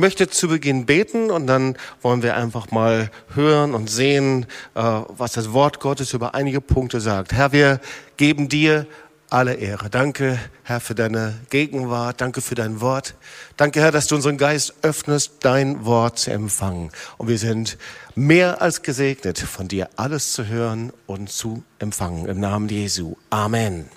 möchte zu Beginn beten und dann wollen wir einfach mal hören und sehen, äh, was das Wort Gottes über einige Punkte sagt. Herr, wir geben dir alle Ehre. Danke, Herr, für deine Gegenwart. Danke für dein Wort. Danke, Herr, dass du unseren Geist öffnest, dein Wort zu empfangen. Und wir sind mehr als gesegnet, von dir alles zu hören und zu empfangen. Im Namen Jesu. Amen.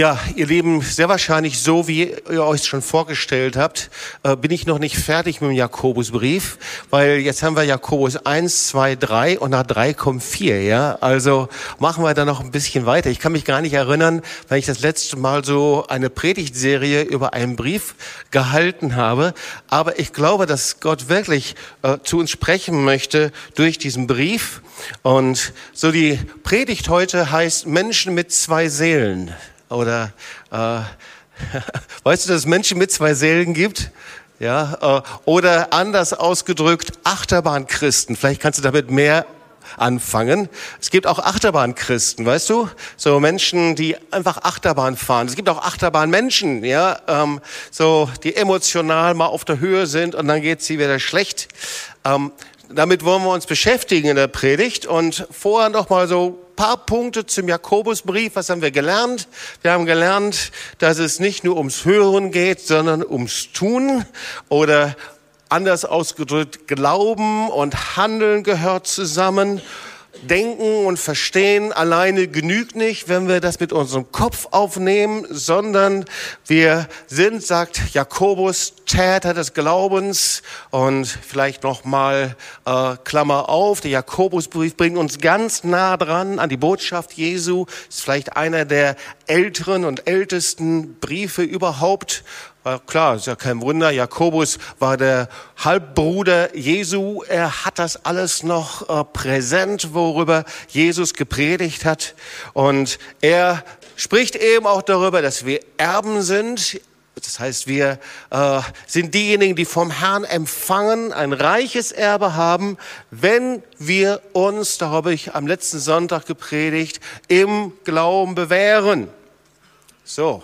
Ja, ihr Lieben, sehr wahrscheinlich so, wie ihr euch schon vorgestellt habt, äh, bin ich noch nicht fertig mit dem Jakobusbrief, weil jetzt haben wir Jakobus 1, 2, 3 und nach 3 kommt 4, ja. Also machen wir da noch ein bisschen weiter. Ich kann mich gar nicht erinnern, weil ich das letzte Mal so eine Predigtserie über einen Brief gehalten habe. Aber ich glaube, dass Gott wirklich äh, zu uns sprechen möchte durch diesen Brief. Und so die Predigt heute heißt Menschen mit zwei Seelen. Oder äh, weißt du, dass es Menschen mit zwei Seelen gibt? Ja, äh, oder anders ausgedrückt, Achterbahnchristen. Vielleicht kannst du damit mehr anfangen. Es gibt auch Achterbahnchristen, weißt du? So Menschen, die einfach Achterbahn fahren. Es gibt auch Achterbahnmenschen, ja, ähm, so die emotional mal auf der Höhe sind und dann geht sie wieder schlecht. Ähm, damit wollen wir uns beschäftigen in der Predigt und vorher noch mal so paar Punkte zum Jakobusbrief. Was haben wir gelernt? Wir haben gelernt, dass es nicht nur ums Hören geht, sondern ums Tun oder anders ausgedrückt, Glauben und Handeln gehört zusammen. Denken und Verstehen alleine genügt nicht, wenn wir das mit unserem Kopf aufnehmen, sondern wir sind, sagt Jakobus, Täter des Glaubens. Und vielleicht noch mal äh, Klammer auf, der Jakobusbrief bringt uns ganz nah dran an die Botschaft Jesu, ist vielleicht einer der älteren und ältesten Briefe überhaupt Klar, ist ja kein Wunder. Jakobus war der Halbbruder Jesu. Er hat das alles noch äh, präsent, worüber Jesus gepredigt hat. Und er spricht eben auch darüber, dass wir Erben sind. Das heißt, wir äh, sind diejenigen, die vom Herrn empfangen, ein reiches Erbe haben, wenn wir uns, da habe ich am letzten Sonntag gepredigt, im Glauben bewähren. So,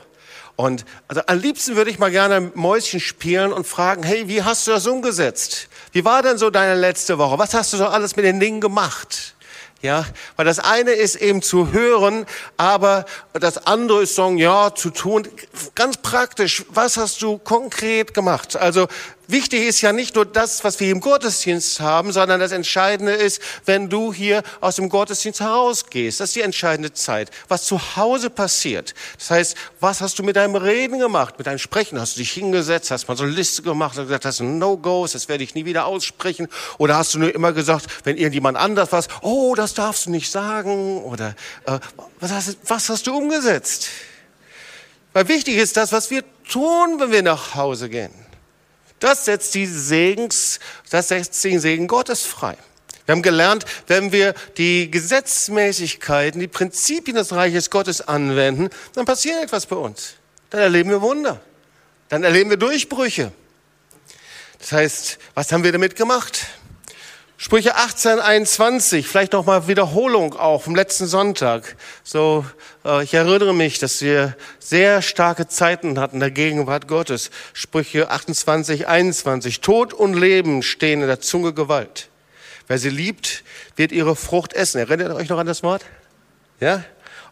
und also am liebsten würde ich mal gerne Mäuschen spielen und fragen, hey, wie hast du das umgesetzt? Wie war denn so deine letzte Woche? Was hast du so alles mit den Dingen gemacht? Ja, weil das eine ist eben zu hören, aber das andere ist sagen, ja, zu tun. Ganz praktisch, was hast du konkret gemacht? Also Wichtig ist ja nicht nur das, was wir im Gottesdienst haben, sondern das Entscheidende ist, wenn du hier aus dem Gottesdienst herausgehst. Das ist die entscheidende Zeit. Was zu Hause passiert. Das heißt, was hast du mit deinem Reden gemacht, mit deinem Sprechen? Hast du dich hingesetzt, hast mal so eine Liste gemacht und gesagt, das sind No-Gos, das werde ich nie wieder aussprechen? Oder hast du nur immer gesagt, wenn irgendjemand anders was, oh, das darfst du nicht sagen? Oder äh, was, hast, was hast du umgesetzt? Weil wichtig ist das, was wir tun, wenn wir nach Hause gehen. Das setzt die Segens, das setzt den Segen Gottes frei. Wir haben gelernt, wenn wir die Gesetzmäßigkeiten, die Prinzipien des Reiches Gottes anwenden, dann passiert etwas bei uns. Dann erleben wir Wunder. Dann erleben wir Durchbrüche. Das heißt, was haben wir damit gemacht? Sprüche 18, 21, vielleicht noch mal Wiederholung auch vom letzten Sonntag. So, äh, ich erinnere mich, dass wir sehr starke Zeiten hatten der Gegenwart Gottes. Sprüche 28, 21. Tod und Leben stehen in der Zunge Gewalt. Wer sie liebt, wird ihre Frucht essen. Erinnert ihr euch noch an das Wort? Ja?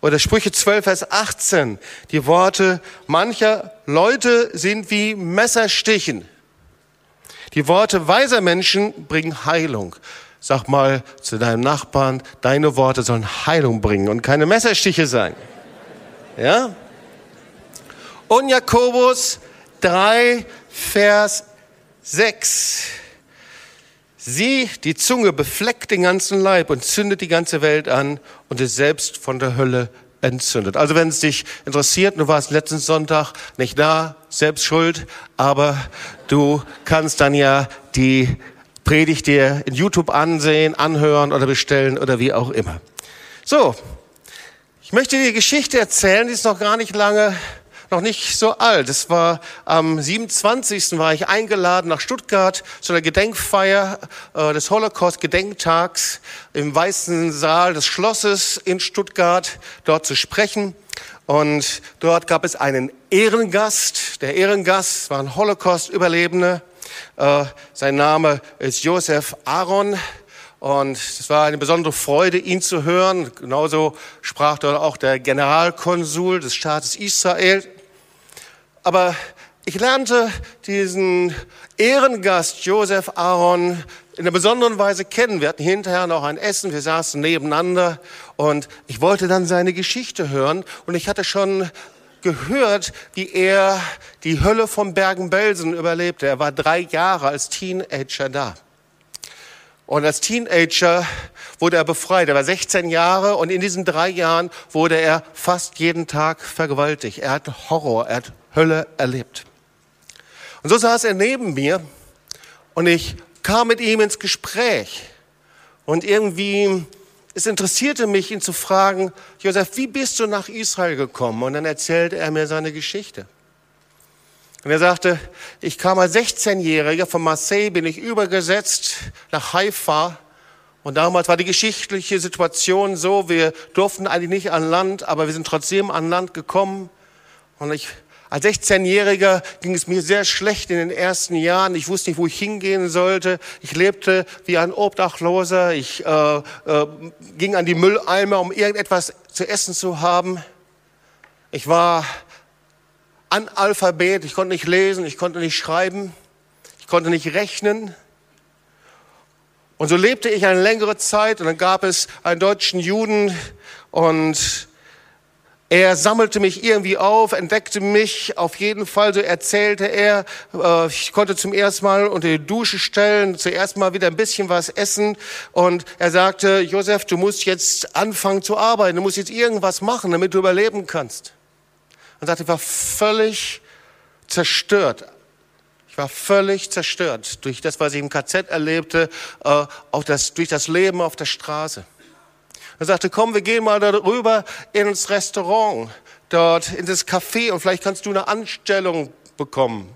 Oder Sprüche 12, Vers 18. Die Worte mancher Leute sind wie Messerstichen die Worte weiser Menschen bringen Heilung. Sag mal zu deinem Nachbarn, deine Worte sollen Heilung bringen und keine Messerstiche sein. Ja? Und Jakobus 3, Vers 6. Sie, die Zunge, befleckt den ganzen Leib und zündet die ganze Welt an und ist selbst von der Hölle entzündet. Also wenn es dich interessiert, du warst letzten Sonntag nicht da, selbst schuld, aber du kannst dann ja die Predigt dir in YouTube ansehen, anhören oder bestellen oder wie auch immer. So, ich möchte dir die Geschichte erzählen, die ist noch gar nicht lange noch nicht so alt. Es war am 27. war ich eingeladen nach Stuttgart zu einer Gedenkfeier äh, des Holocaust-Gedenktags im Weißen Saal des Schlosses in Stuttgart, dort zu sprechen. Und dort gab es einen Ehrengast. Der Ehrengast war ein Holocaust-Überlebender. Äh, sein Name ist Josef Aaron. Und es war eine besondere Freude, ihn zu hören. Genauso sprach dort auch der Generalkonsul des Staates Israel. Aber ich lernte diesen Ehrengast Josef Aaron in einer besonderen Weise kennen. Wir hatten hinterher noch ein Essen, wir saßen nebeneinander und ich wollte dann seine Geschichte hören und ich hatte schon gehört, wie er die Hölle von Bergen-Belsen überlebte. Er war drei Jahre als Teenager da. Und als Teenager wurde er befreit. Er war 16 Jahre und in diesen drei Jahren wurde er fast jeden Tag vergewaltigt. Er hat Horror, er hat Hölle erlebt. Und so saß er neben mir und ich kam mit ihm ins Gespräch. Und irgendwie, es interessierte mich, ihn zu fragen, Josef, wie bist du nach Israel gekommen? Und dann erzählte er mir seine Geschichte. Und er sagte, ich kam als 16-Jähriger von Marseille, bin ich übergesetzt nach Haifa. Und damals war die geschichtliche Situation so, wir durften eigentlich nicht an Land, aber wir sind trotzdem an Land gekommen. Und ich als 16-Jähriger ging es mir sehr schlecht in den ersten Jahren. Ich wusste nicht, wo ich hingehen sollte. Ich lebte wie ein Obdachloser. Ich äh, äh, ging an die Mülleimer, um irgendetwas zu essen zu haben. Ich war Analphabet. Ich konnte nicht lesen, ich konnte nicht schreiben, ich konnte nicht rechnen. Und so lebte ich eine längere Zeit und dann gab es einen deutschen Juden und er sammelte mich irgendwie auf, entdeckte mich auf jeden Fall, so erzählte er. Äh, ich konnte zum ersten Mal unter die Dusche stellen, zuerst mal wieder ein bisschen was essen. Und er sagte, Josef, du musst jetzt anfangen zu arbeiten, du musst jetzt irgendwas machen, damit du überleben kannst. Und sagte, ich war völlig zerstört. Ich war völlig zerstört durch das, was ich im KZ erlebte, äh, auch das, durch das Leben auf der Straße. Er sagte, komm, wir gehen mal darüber ins Restaurant, dort in das Café und vielleicht kannst du eine Anstellung bekommen.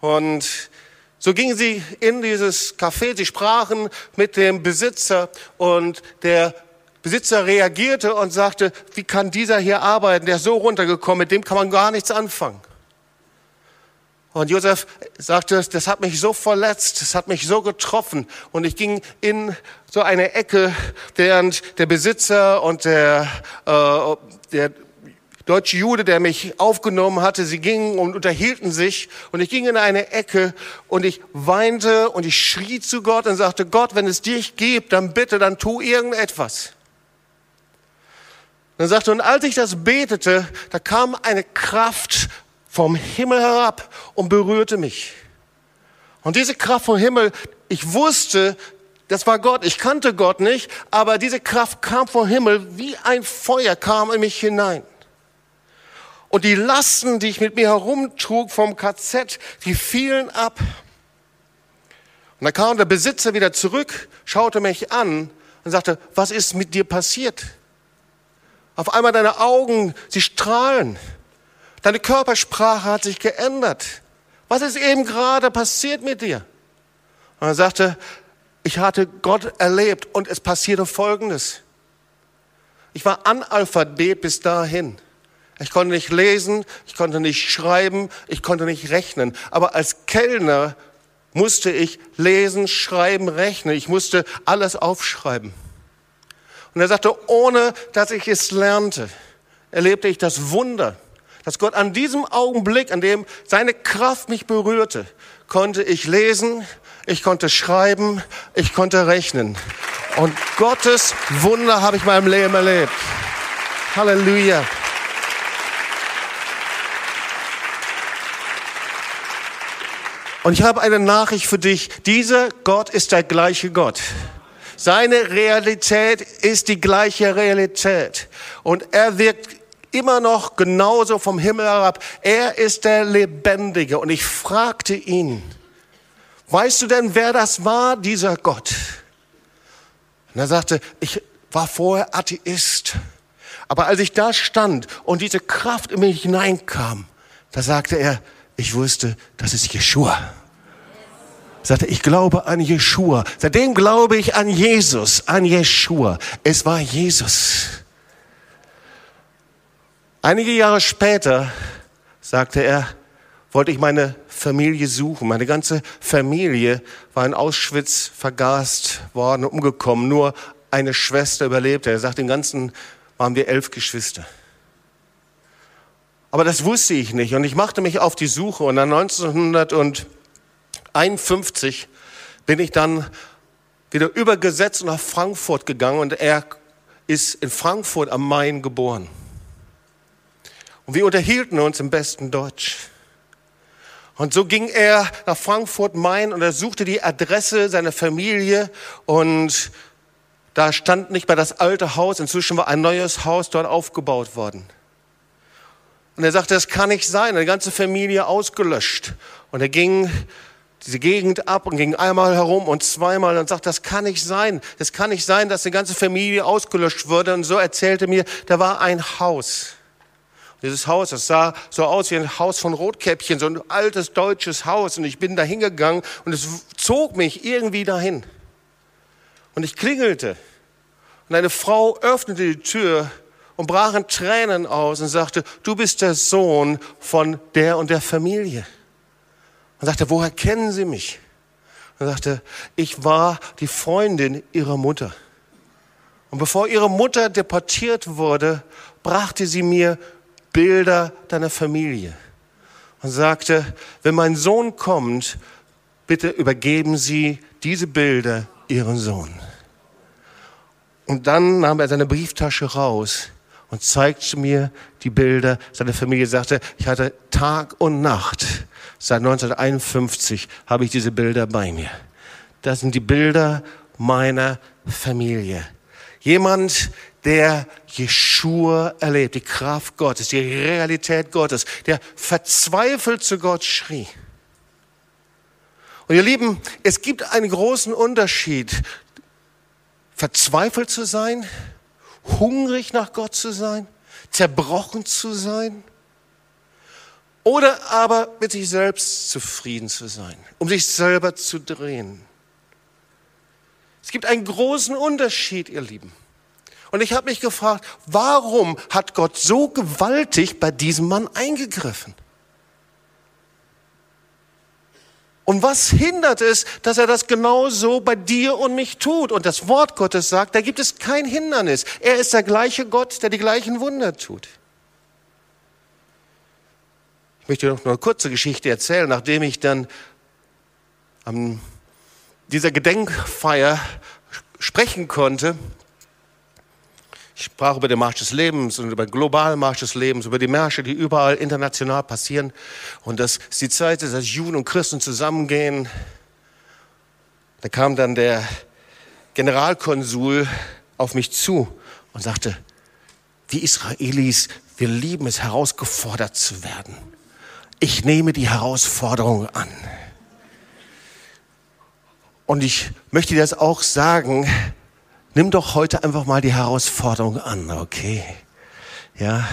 Und so gingen sie in dieses Café, sie sprachen mit dem Besitzer und der Besitzer reagierte und sagte, wie kann dieser hier arbeiten, der ist so runtergekommen, mit dem kann man gar nichts anfangen. Und Josef sagte, das hat mich so verletzt, das hat mich so getroffen. Und ich ging in so eine Ecke, während der Besitzer und der, äh, der deutsche Jude, der mich aufgenommen hatte, sie gingen und unterhielten sich. Und ich ging in eine Ecke und ich weinte und ich schrie zu Gott und sagte, Gott, wenn es dich gibt, dann bitte, dann tu irgendetwas. Dann sagte, und als ich das betete, da kam eine Kraft vom Himmel herab und berührte mich. Und diese Kraft vom Himmel, ich wusste, das war Gott. Ich kannte Gott nicht, aber diese Kraft kam vom Himmel wie ein Feuer kam in mich hinein. Und die Lasten, die ich mit mir herumtrug vom KZ, die fielen ab. Und dann kam der Besitzer wieder zurück, schaute mich an und sagte, was ist mit dir passiert? Auf einmal deine Augen, sie strahlen. Deine Körpersprache hat sich geändert. Was ist eben gerade passiert mit dir? Und er sagte, ich hatte Gott erlebt und es passierte Folgendes. Ich war Analphabet bis dahin. Ich konnte nicht lesen, ich konnte nicht schreiben, ich konnte nicht rechnen. Aber als Kellner musste ich lesen, schreiben, rechnen. Ich musste alles aufschreiben. Und er sagte, ohne dass ich es lernte, erlebte ich das Wunder, dass Gott an diesem Augenblick, an dem seine Kraft mich berührte, konnte ich lesen, ich konnte schreiben, ich konnte rechnen. Und Gottes Wunder habe ich in meinem Leben erlebt. Halleluja. Und ich habe eine Nachricht für dich. Dieser Gott ist der gleiche Gott. Seine Realität ist die gleiche Realität. Und er wirkt immer noch genauso vom Himmel herab. Er ist der Lebendige. Und ich fragte ihn, weißt du denn, wer das war, dieser Gott? Und er sagte, ich war vorher Atheist. Aber als ich da stand und diese Kraft in mich hineinkam, da sagte er, ich wusste, das ist Jeshua. Er sagte, ich glaube an Jeshua. Seitdem glaube ich an Jesus, an Jeshua. Es war Jesus. Einige Jahre später, sagte er, wollte ich meine Familie suchen. Meine ganze Familie war in Auschwitz vergast worden, umgekommen. Nur eine Schwester überlebte. Er sagt, im Ganzen waren wir elf Geschwister. Aber das wusste ich nicht und ich machte mich auf die Suche und dann 1951 bin ich dann wieder über Gesetz nach Frankfurt gegangen und er ist in Frankfurt am Main geboren. Und wir unterhielten uns im besten Deutsch. Und so ging er nach Frankfurt Main und er suchte die Adresse seiner Familie und da stand nicht mehr das alte Haus, inzwischen war ein neues Haus dort aufgebaut worden. Und er sagte, das kann nicht sein, eine ganze Familie ausgelöscht. Und er ging diese Gegend ab und ging einmal herum und zweimal und sagte, das kann nicht sein. Das kann nicht sein, dass eine ganze Familie ausgelöscht wurde. Und so erzählte mir, da war ein Haus. Dieses Haus, das sah so aus wie ein Haus von Rotkäppchen, so ein altes deutsches Haus. Und ich bin da hingegangen und es zog mich irgendwie dahin. Und ich klingelte. Und eine Frau öffnete die Tür und brach in Tränen aus und sagte, du bist der Sohn von der und der Familie. Und sagte, woher kennen Sie mich? Und sagte, ich war die Freundin Ihrer Mutter. Und bevor Ihre Mutter deportiert wurde, brachte sie mir Bilder deiner Familie und sagte, wenn mein Sohn kommt, bitte übergeben Sie diese Bilder Ihren Sohn. Und dann nahm er seine Brieftasche raus und zeigte mir die Bilder seiner Familie, sagte, ich hatte Tag und Nacht, seit 1951 habe ich diese Bilder bei mir. Das sind die Bilder meiner Familie. Jemand, der Jeshua erlebt, die Kraft Gottes, die Realität Gottes, der verzweifelt zu Gott schrie. Und ihr Lieben, es gibt einen großen Unterschied, verzweifelt zu sein hungrig nach Gott zu sein, zerbrochen zu sein oder aber mit sich selbst zufrieden zu sein, um sich selber zu drehen. Es gibt einen großen Unterschied, ihr Lieben. Und ich habe mich gefragt, warum hat Gott so gewaltig bei diesem Mann eingegriffen? Und was hindert es, dass er das genauso bei dir und mich tut? Und das Wort Gottes sagt, da gibt es kein Hindernis. Er ist der gleiche Gott, der die gleichen Wunder tut. Ich möchte noch eine kurze Geschichte erzählen, nachdem ich dann an dieser Gedenkfeier sprechen konnte ich sprach über den Marsch des Lebens und über den globalen Marsch des Lebens, über die Märsche, die überall international passieren. Und das ist die Zeit, dass Juden und Christen zusammengehen. Da kam dann der Generalkonsul auf mich zu und sagte, die Israelis, wir lieben es, herausgefordert zu werden. Ich nehme die Herausforderung an. Und ich möchte dir das auch sagen, nimm doch heute einfach mal die Herausforderung an, okay? Ja,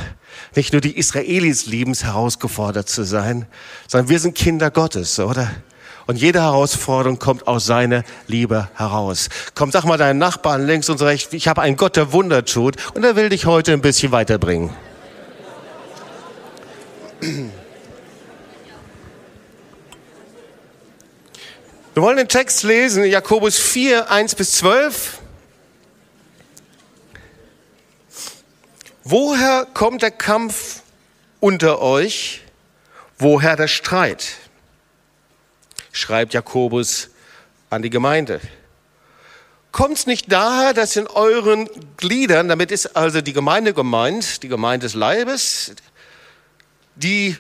nicht nur die Israelis lieben es, herausgefordert zu sein, sondern wir sind Kinder Gottes, oder? Und jede Herausforderung kommt aus seiner Liebe heraus. Komm, sag mal deinen Nachbarn links und rechts, ich habe einen Gott, der Wunder tut und er will dich heute ein bisschen weiterbringen. Wir wollen den Text lesen, Jakobus 4, 1 bis 12. Woher kommt der Kampf unter euch? Woher der Streit? Schreibt Jakobus an die Gemeinde. Kommt es nicht daher, dass in euren Gliedern, damit ist also die Gemeinde gemeint, die Gemeinde des Leibes, die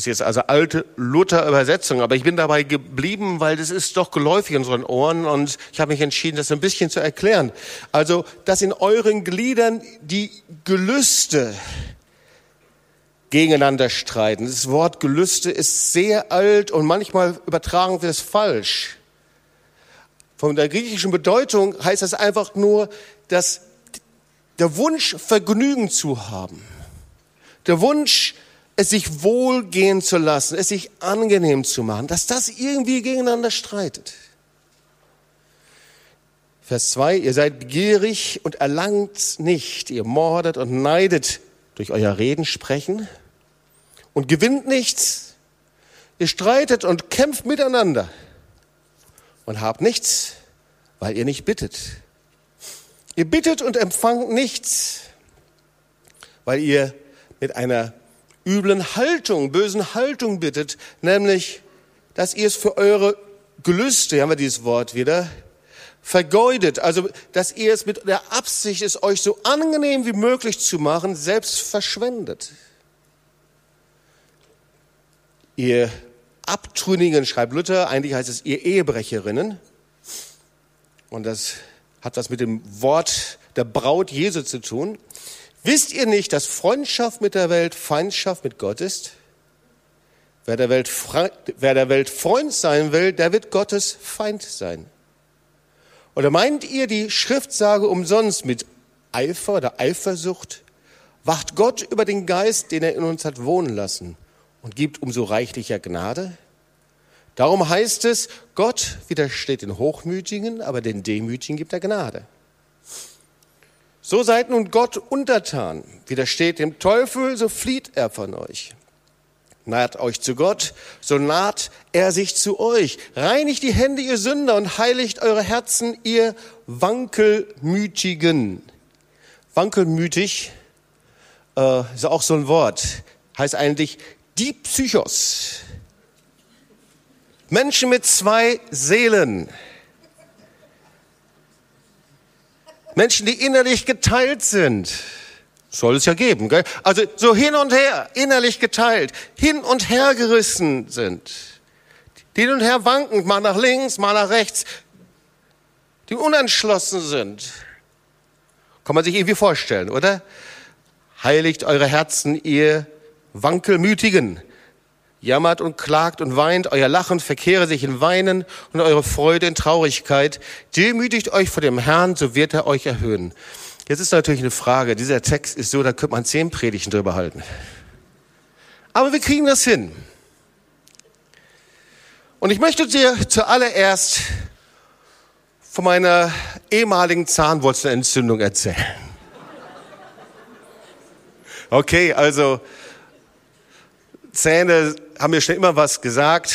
das ist jetzt also alte Luther-Übersetzung, aber ich bin dabei geblieben, weil das ist doch geläufig in unseren Ohren und ich habe mich entschieden, das ein bisschen zu erklären. Also, dass in euren Gliedern die Gelüste gegeneinander streiten. Das Wort Gelüste ist sehr alt und manchmal übertragen wir es falsch. Von der griechischen Bedeutung heißt das einfach nur, dass der Wunsch, Vergnügen zu haben, der Wunsch, es sich wohlgehen zu lassen, es sich angenehm zu machen, dass das irgendwie gegeneinander streitet. Vers 2, ihr seid begierig und erlangt nicht, ihr mordet und neidet durch euer Reden, Sprechen und gewinnt nichts. Ihr streitet und kämpft miteinander und habt nichts, weil ihr nicht bittet. Ihr bittet und empfangt nichts, weil ihr mit einer üblen Haltung, bösen Haltung bittet, nämlich, dass ihr es für eure Gelüste, haben wir dieses Wort wieder, vergeudet, also dass ihr es mit der Absicht, es euch so angenehm wie möglich zu machen, selbst verschwendet. Ihr Abtrünnigen, schreibt Luther, eigentlich heißt es ihr Ehebrecherinnen. Und das hat was mit dem Wort der Braut Jesu zu tun. Wisst ihr nicht, dass Freundschaft mit der Welt Feindschaft mit Gott ist? Wer der, Welt, wer der Welt Freund sein will, der wird Gottes Feind sein. Oder meint ihr die Schriftsage umsonst mit Eifer oder Eifersucht? Wacht Gott über den Geist, den er in uns hat wohnen lassen und gibt umso reichlicher Gnade? Darum heißt es, Gott widersteht den Hochmütigen, aber den Demütigen gibt er Gnade. So seid nun Gott untertan, widersteht dem Teufel, so flieht er von euch. Naht euch zu Gott, so naht er sich zu euch. Reinigt die Hände, ihr Sünder, und heiligt eure Herzen, ihr Wankelmütigen. Wankelmütig äh, ist auch so ein Wort. Heißt eigentlich die Psychos. Menschen mit zwei Seelen. Menschen, die innerlich geteilt sind. Soll es ja geben, gell? Also so hin und her, innerlich geteilt, hin und her gerissen sind. Die hin und her wanken, mal nach links, mal nach rechts. Die unentschlossen sind. Kann man sich irgendwie vorstellen, oder? Heiligt eure Herzen, ihr Wankelmütigen. Jammert und klagt und weint, euer Lachen verkehre sich in Weinen und eure Freude in Traurigkeit. Demütigt euch vor dem Herrn, so wird er euch erhöhen. Jetzt ist natürlich eine Frage, dieser Text ist so, da könnte man zehn Predigten drüber halten. Aber wir kriegen das hin. Und ich möchte dir zuallererst von meiner ehemaligen Zahnwurzelentzündung erzählen. Okay, also Zähne haben mir schon immer was gesagt.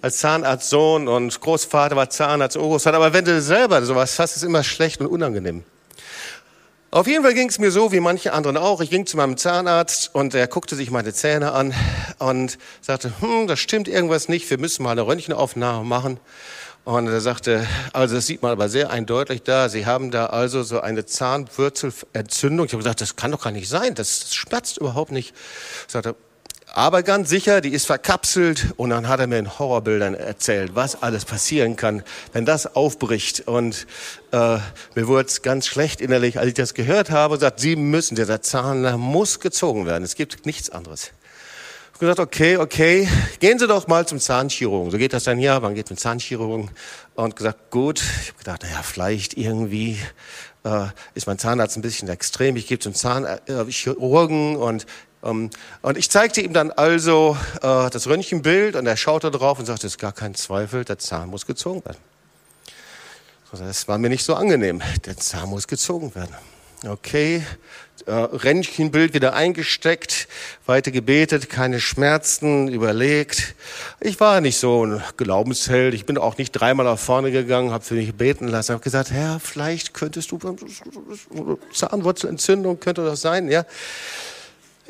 Als Zahnarztsohn und Großvater war Zahnarzt, Urgroßvater. Aber wenn du selber sowas hast, ist es immer schlecht und unangenehm. Auf jeden Fall ging es mir so, wie manche anderen auch. Ich ging zu meinem Zahnarzt und er guckte sich meine Zähne an und sagte, hm, das stimmt irgendwas nicht, wir müssen mal eine Röntgenaufnahme machen. Und er sagte, also das sieht man aber sehr eindeutig da, Sie haben da also so eine Zahnwurzelentzündung. Ich habe gesagt, das kann doch gar nicht sein, das, das schmerzt überhaupt nicht. Er sagte, aber ganz sicher, die ist verkapselt und dann hat er mir in Horrorbildern erzählt, was alles passieren kann, wenn das aufbricht. Und äh, mir wurde es ganz schlecht innerlich, als ich das gehört habe, sagt, Sie müssen, dieser Zahn muss gezogen werden. Es gibt nichts anderes. Ich habe gesagt, okay, okay, gehen Sie doch mal zum Zahnchirurgen. So geht das dann ja, man geht zum Zahnchirurgen. Und gesagt, gut. Ich habe gedacht, naja, vielleicht irgendwie äh, ist mein Zahnarzt ein bisschen extrem. Ich gehe zum Zahnchirurgen und und ich zeigte ihm dann also äh, das Röntgenbild und er schaute drauf und sagte, es ist gar kein Zweifel, der Zahn muss gezogen werden. Das war mir nicht so angenehm. Der Zahn muss gezogen werden. Okay, äh, Röntgenbild wieder eingesteckt, weiter gebetet, keine Schmerzen, überlegt. Ich war nicht so ein Glaubensheld. Ich bin auch nicht dreimal nach vorne gegangen, habe für mich beten lassen, habe gesagt, Herr, vielleicht könntest du Zahnwurzelentzündung könnte das sein, ja.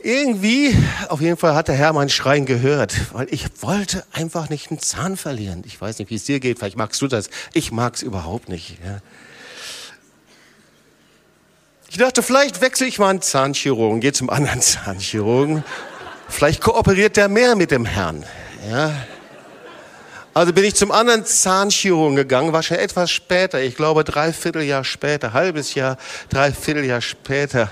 Irgendwie, auf jeden Fall hat der Herr meinen Schreien gehört, weil ich wollte einfach nicht einen Zahn verlieren. Ich weiß nicht, wie es dir geht, vielleicht magst du das. Ich mag es überhaupt nicht. Ja. Ich dachte, vielleicht wechsle ich mal einen Zahnchirurgen, gehe zum anderen Zahnchirurgen. Vielleicht kooperiert der mehr mit dem Herrn. Ja. Also bin ich zum anderen Zahnchirurgen gegangen, war schon etwas später, ich glaube dreiviertel Jahr später, halbes Jahr, dreiviertel Jahr später.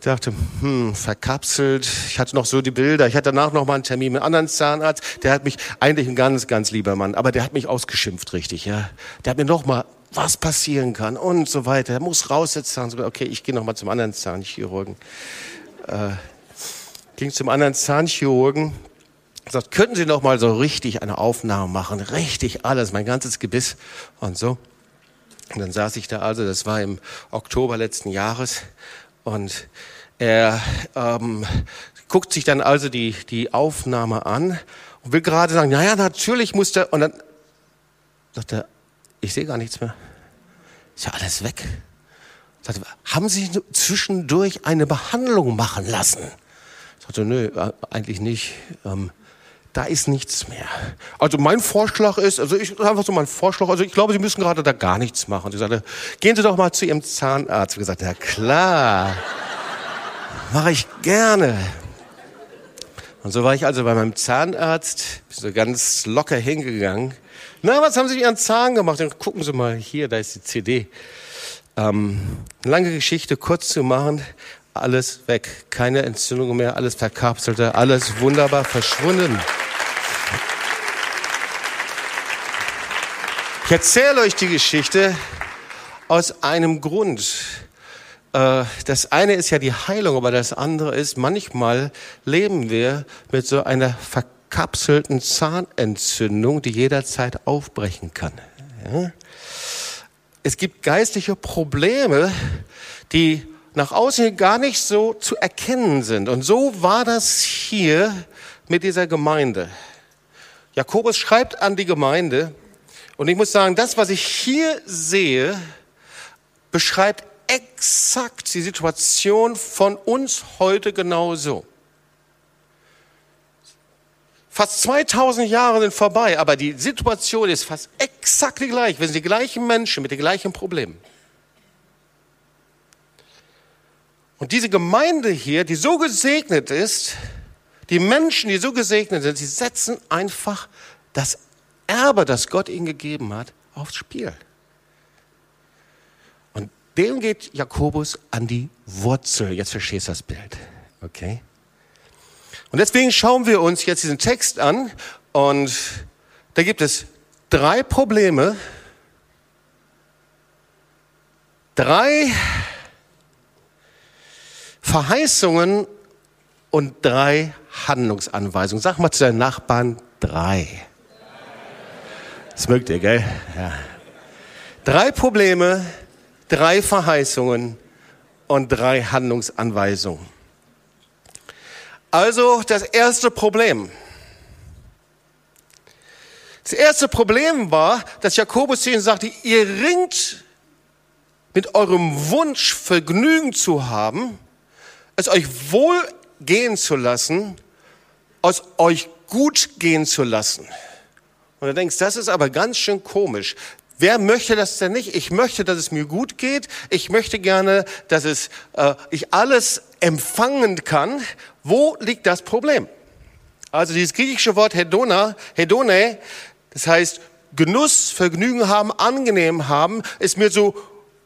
Ich dachte, hm, verkapselt. Ich hatte noch so die Bilder. Ich hatte danach noch mal einen Termin mit einem anderen Zahnarzt. Der hat mich, eigentlich ein ganz, ganz lieber Mann, aber der hat mich ausgeschimpft, richtig, ja. Der hat mir noch mal, was passieren kann und so weiter. Der muss raus jetzt Zahn. Okay, ich gehe noch mal zum anderen Zahnchirurgen. Äh, ging zum anderen Zahnchirurgen. Sagt, könnten Sie noch mal so richtig eine Aufnahme machen? Richtig alles, mein ganzes Gebiss und so. Und dann saß ich da also, das war im Oktober letzten Jahres, und er ähm, guckt sich dann also die, die Aufnahme an und will gerade sagen, naja, natürlich muss der, und dann sagt er, ich sehe gar nichts mehr. Ist ja alles weg. Sagt er, haben Sie zwischendurch eine Behandlung machen lassen? Sagte, nö, äh, eigentlich nicht. Ähm, da ist nichts mehr. Also mein Vorschlag ist, also ich einfach so mein Vorschlag, also ich glaube, Sie müssen gerade da gar nichts machen. Sie sagte, gehen Sie doch mal zu Ihrem Zahnarzt. Ich gesagt, ja klar, mache ich gerne. Und so war ich also bei meinem Zahnarzt, so ganz locker hingegangen. Na, was haben Sie mit Ihren Zahn gemacht? Dann gucken Sie mal hier, da ist die CD. Ähm, lange Geschichte kurz zu machen, alles weg, keine Entzündung mehr, alles verkapselte, alles wunderbar verschwunden. Ich erzähle euch die Geschichte aus einem Grund. Äh, das eine ist ja die Heilung, aber das andere ist, manchmal leben wir mit so einer verkapselten Zahnentzündung, die jederzeit aufbrechen kann. Es gibt geistliche Probleme, die nach außen gar nicht so zu erkennen sind. Und so war das hier mit dieser Gemeinde. Jakobus schreibt an die Gemeinde, und ich muss sagen, das, was ich hier sehe, beschreibt exakt die Situation von uns heute genauso. Fast 2000 Jahre sind vorbei, aber die Situation ist fast exakt die gleiche. Wir sind die gleichen Menschen mit den gleichen Problemen. Und diese Gemeinde hier, die so gesegnet ist, die Menschen, die so gesegnet sind, sie setzen einfach das Erbe, das Gott ihnen gegeben hat, aufs Spiel. Und dem geht Jakobus an die Wurzel. Jetzt verstehst du das Bild. Okay? Und deswegen schauen wir uns jetzt diesen Text an und da gibt es drei Probleme, drei Verheißungen und drei Handlungsanweisungen. Sag mal zu deinen Nachbarn drei. Das mögt ihr, gell? Ja. Drei Probleme, drei Verheißungen und drei Handlungsanweisungen. Also das erste Problem. Das erste Problem war, dass Jakobus zu ihnen sagte, ihr ringt mit eurem Wunsch, Vergnügen zu haben, es euch wohl gehen zu lassen, aus euch gut gehen zu lassen. Und du denkst, das ist aber ganz schön komisch. Wer möchte das denn nicht? Ich möchte, dass es mir gut geht. Ich möchte gerne, dass es, äh, ich alles empfangen kann. Wo liegt das Problem? Also dieses griechische Wort Hedona, Hedone, das heißt Genuss, Vergnügen haben, angenehm haben, ist mir so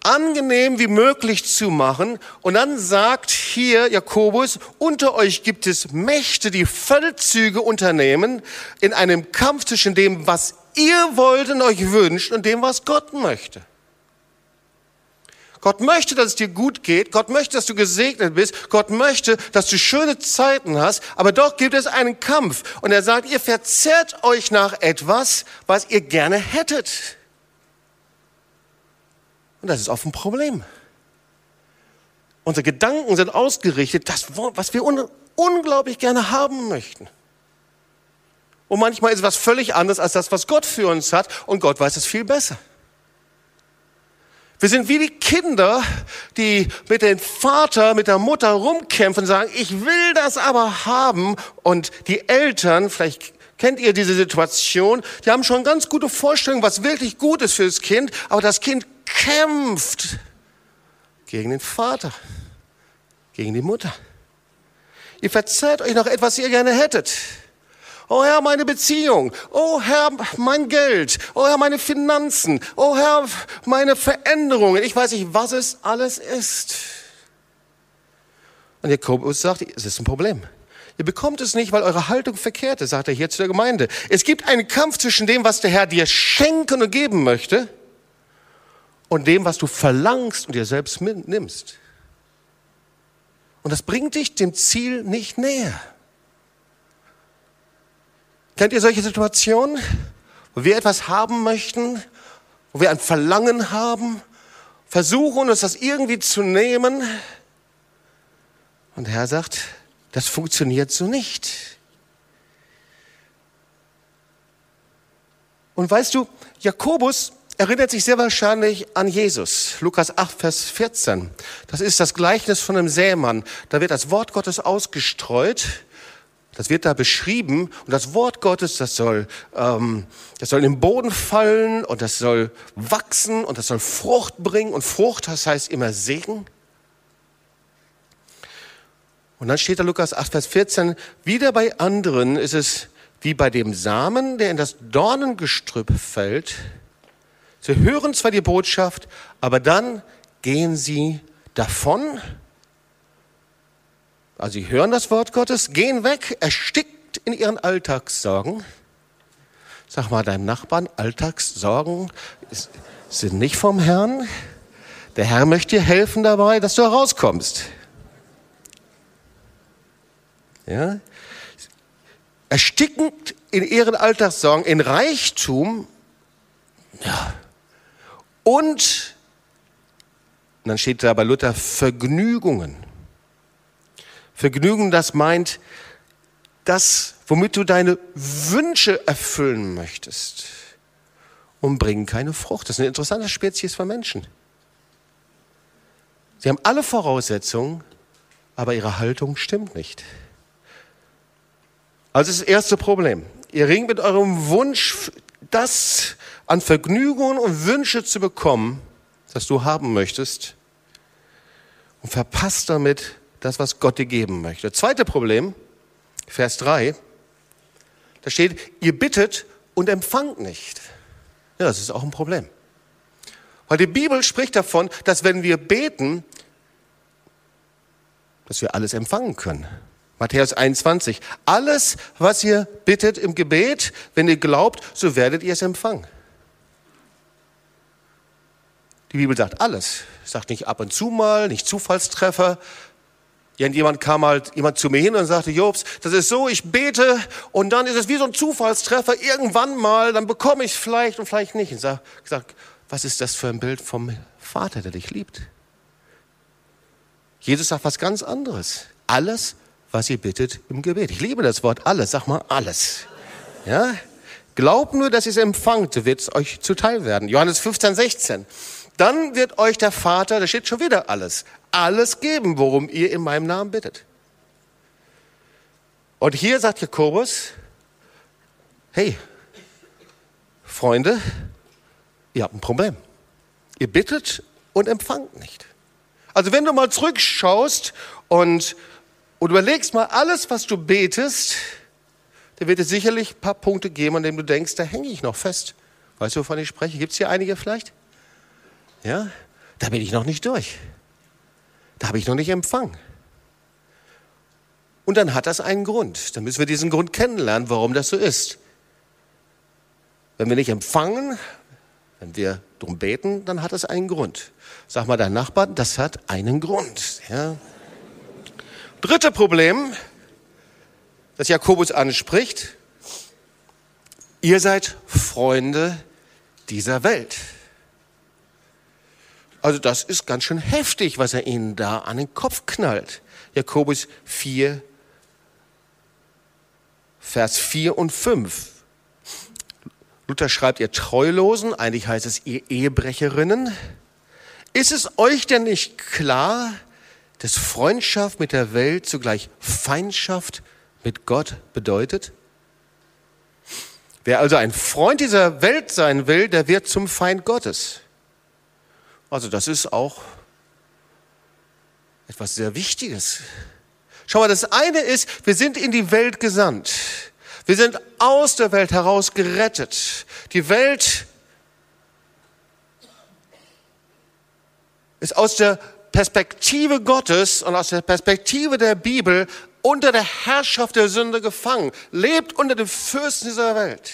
angenehm wie möglich zu machen. Und dann sagt hier Jakobus, unter euch gibt es Mächte, die Feldzüge unternehmen in einem Kampf zwischen dem, was ihr wollt und euch wünscht und dem, was Gott möchte. Gott möchte, dass es dir gut geht. Gott möchte, dass du gesegnet bist. Gott möchte, dass du schöne Zeiten hast. Aber doch gibt es einen Kampf. Und er sagt, ihr verzehrt euch nach etwas, was ihr gerne hättet. Und das ist oft ein Problem. Unsere Gedanken sind ausgerichtet, das, was wir un unglaublich gerne haben möchten. Und manchmal ist was völlig anderes als das, was Gott für uns hat. Und Gott weiß es viel besser. Wir sind wie die Kinder, die mit dem Vater, mit der Mutter rumkämpfen und sagen, ich will das aber haben. Und die Eltern, vielleicht kennt ihr diese Situation, die haben schon ganz gute Vorstellungen, was wirklich gut ist für das Kind, aber das Kind kämpft gegen den Vater, gegen die Mutter. Ihr verzeiht euch noch etwas, ihr gerne hättet. Oh Herr, meine Beziehung. Oh Herr, mein Geld. Oh Herr, meine Finanzen. Oh Herr, meine Veränderungen. Ich weiß nicht, was es alles ist. Und Jakobus sagt, es ist ein Problem. Ihr bekommt es nicht, weil eure Haltung verkehrt ist, sagt er hier zu der Gemeinde. Es gibt einen Kampf zwischen dem, was der Herr dir schenken und geben möchte, und dem, was du verlangst und dir selbst nimmst. Und das bringt dich dem Ziel nicht näher. Kennt ihr solche Situationen, wo wir etwas haben möchten, wo wir ein Verlangen haben, versuchen uns das irgendwie zu nehmen Und der Herr sagt, das funktioniert so nicht. Und weißt du, Jakobus erinnert sich sehr wahrscheinlich an Jesus. Lukas 8, Vers 14. Das ist das Gleichnis von einem Sämann. Da wird das Wort Gottes ausgestreut. Das wird da beschrieben. Und das Wort Gottes, das soll, ähm, das soll im Boden fallen und das soll wachsen und das soll Frucht bringen. Und Frucht, das heißt immer Segen. Und dann steht da Lukas 8, Vers 14, wieder bei anderen ist es wie bei dem Samen, der in das Dornengestrüpp fällt. Sie hören zwar die Botschaft, aber dann gehen sie davon. Also sie hören das Wort Gottes, gehen weg, erstickt in ihren Alltagssorgen. Sag mal deinem Nachbarn, Alltagssorgen sind nicht vom Herrn. Der Herr möchte dir helfen dabei, dass du herauskommst. Ja? Erstickend in ihren Alltagssorgen, in Reichtum, ja. Und, und dann steht da bei Luther Vergnügungen. Vergnügen, das meint das, womit du deine Wünsche erfüllen möchtest und bringen keine Frucht. Das ist eine interessante Spezies von Menschen. Sie haben alle Voraussetzungen, aber ihre Haltung stimmt nicht. Also das, erste Problem. Ihr ringt mit eurem Wunsch, das an Vergnügungen und Wünsche zu bekommen, das du haben möchtest, und verpasst damit das, was Gott dir geben möchte. Zweite Problem, Vers 3, da steht, ihr bittet und empfangt nicht. Ja, das ist auch ein Problem. Weil die Bibel spricht davon, dass wenn wir beten, dass wir alles empfangen können. Matthäus 21. Alles, was ihr bittet im Gebet, wenn ihr glaubt, so werdet ihr es empfangen. Die Bibel sagt alles. Sagt nicht ab und zu mal, nicht Zufallstreffer. Jemand kam halt jemand zu mir hin und sagte, Jobs, das ist so, ich bete und dann ist es wie so ein Zufallstreffer. Irgendwann mal, dann bekomme ich es vielleicht und vielleicht nicht. Und sag, gesagt, was ist das für ein Bild vom Vater, der dich liebt? Jesus sagt was ganz anderes. Alles, was ihr bittet im Gebet. Ich liebe das Wort alles. Sag mal alles. Ja? Glaubt nur, dass ihr es empfangt, so wird es euch zuteil werden. Johannes 15, 16. Dann wird euch der Vater, da steht schon wieder alles, alles geben, worum ihr in meinem Namen bittet. Und hier sagt Jakobus, hey, Freunde, ihr habt ein Problem. Ihr bittet und empfangt nicht. Also wenn du mal zurückschaust und und überlegst mal, alles, was du betest, da wird es sicherlich ein paar Punkte geben, an denen du denkst, da hänge ich noch fest. Weißt du, wovon ich spreche? Gibt es hier einige vielleicht? Ja? Da bin ich noch nicht durch. Da habe ich noch nicht empfangen. Und dann hat das einen Grund. Dann müssen wir diesen Grund kennenlernen, warum das so ist. Wenn wir nicht empfangen, wenn wir drum beten, dann hat das einen Grund. Sag mal dein Nachbar, das hat einen Grund. Ja? Dritte Problem, das Jakobus anspricht, ihr seid Freunde dieser Welt. Also das ist ganz schön heftig, was er ihnen da an den Kopf knallt. Jakobus 4, Vers 4 und 5. Luther schreibt, ihr Treulosen, eigentlich heißt es ihr Ehebrecherinnen. Ist es euch denn nicht klar, dass Freundschaft mit der Welt zugleich Feindschaft mit Gott bedeutet? Wer also ein Freund dieser Welt sein will, der wird zum Feind Gottes. Also das ist auch etwas sehr Wichtiges. Schau mal, das eine ist, wir sind in die Welt gesandt. Wir sind aus der Welt heraus gerettet. Die Welt ist aus der Perspektive Gottes und aus der Perspektive der Bibel unter der Herrschaft der Sünde gefangen, lebt unter den Fürsten dieser Welt.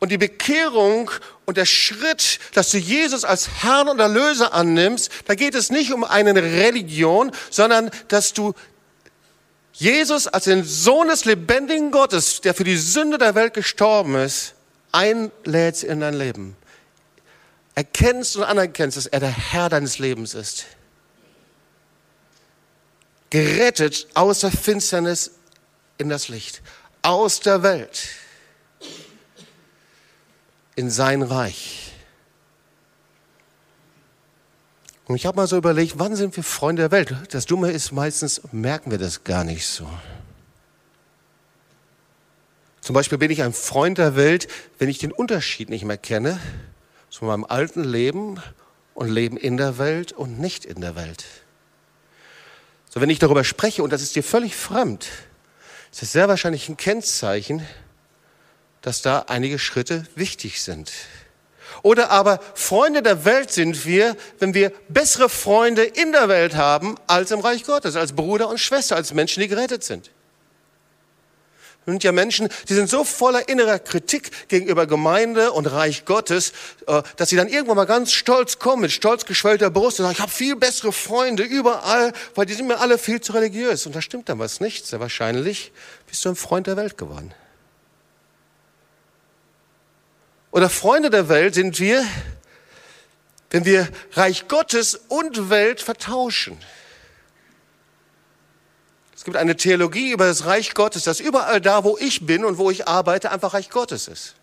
Und die Bekehrung und der Schritt, dass du Jesus als Herrn und Erlöser annimmst, da geht es nicht um eine Religion, sondern dass du Jesus als den Sohn des lebendigen Gottes, der für die Sünde der Welt gestorben ist, einlädst in dein Leben erkennst und anerkennst, dass er der Herr deines Lebens ist. gerettet aus der Finsternis in das Licht, aus der Welt in sein Reich. Und ich habe mal so überlegt, wann sind wir Freunde der Welt? Das Dumme ist, meistens merken wir das gar nicht so. Zum Beispiel bin ich ein Freund der Welt, wenn ich den Unterschied nicht mehr kenne zu meinem alten Leben und Leben in der Welt und nicht in der Welt. So, wenn ich darüber spreche und das ist dir völlig fremd, ist es sehr wahrscheinlich ein Kennzeichen, dass da einige Schritte wichtig sind. Oder aber Freunde der Welt sind wir, wenn wir bessere Freunde in der Welt haben als im Reich Gottes, als Bruder und Schwester, als Menschen, die gerettet sind. Sind ja Menschen, die sind so voller innerer Kritik gegenüber Gemeinde und Reich Gottes, äh, dass sie dann irgendwann mal ganz stolz kommen, mit stolz geschwellter Brust und sagen, ich habe viel bessere Freunde überall, weil die sind mir alle viel zu religiös. Und da stimmt dann was nicht. Sehr wahrscheinlich bist du ein Freund der Welt geworden. Oder Freunde der Welt sind wir, wenn wir Reich Gottes und Welt vertauschen. Es gibt eine Theologie über das Reich Gottes, dass überall da, wo ich bin und wo ich arbeite, einfach Reich Gottes ist.